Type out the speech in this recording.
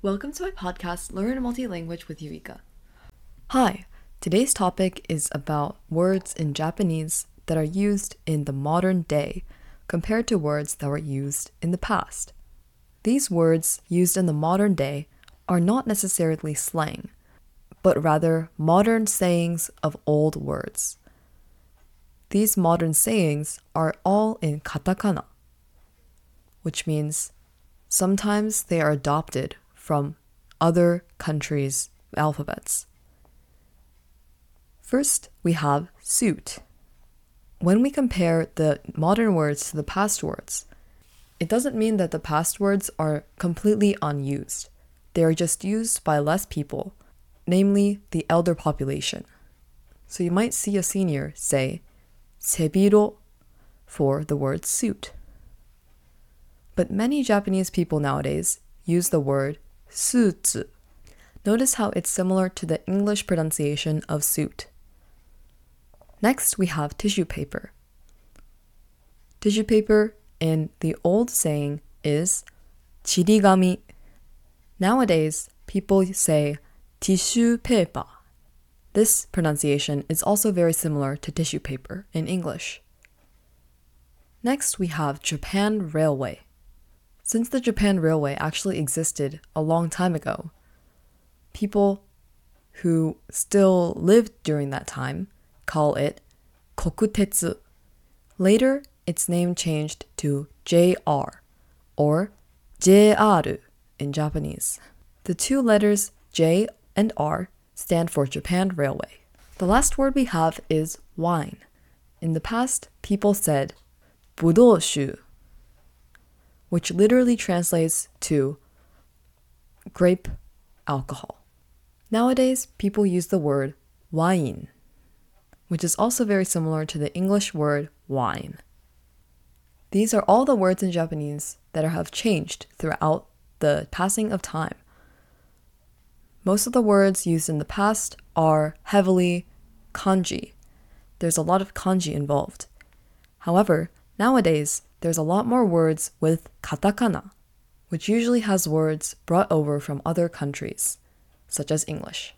Welcome to my podcast, Learn Multi-Language with Eureka. Hi, today's topic is about words in Japanese that are used in the modern day compared to words that were used in the past. These words used in the modern day are not necessarily slang, but rather modern sayings of old words. These modern sayings are all in katakana, which means sometimes they are adopted from other countries' alphabets. First, we have suit. When we compare the modern words to the past words, it doesn't mean that the past words are completely unused. They are just used by less people, namely the elder population. So you might see a senior say sebiro for the word suit. But many Japanese people nowadays use the word suits. Notice how it's similar to the English pronunciation of suit. Next, we have tissue paper. Tissue paper in the old saying is chirigami. Nowadays, people say tissue paper. This pronunciation is also very similar to tissue paper in English. Next, we have Japan Railway. Since the Japan Railway actually existed a long time ago, people who still lived during that time call it Kokutetsu. Later, its name changed to JR or JR in Japanese. The two letters J and R stand for Japan Railway. The last word we have is wine. In the past, people said budoshu which literally translates to grape alcohol. Nowadays, people use the word wine, which is also very similar to the English word wine. These are all the words in Japanese that have changed throughout the passing of time. Most of the words used in the past are heavily kanji. There's a lot of kanji involved. However, nowadays, there's a lot more words with katakana, which usually has words brought over from other countries, such as English.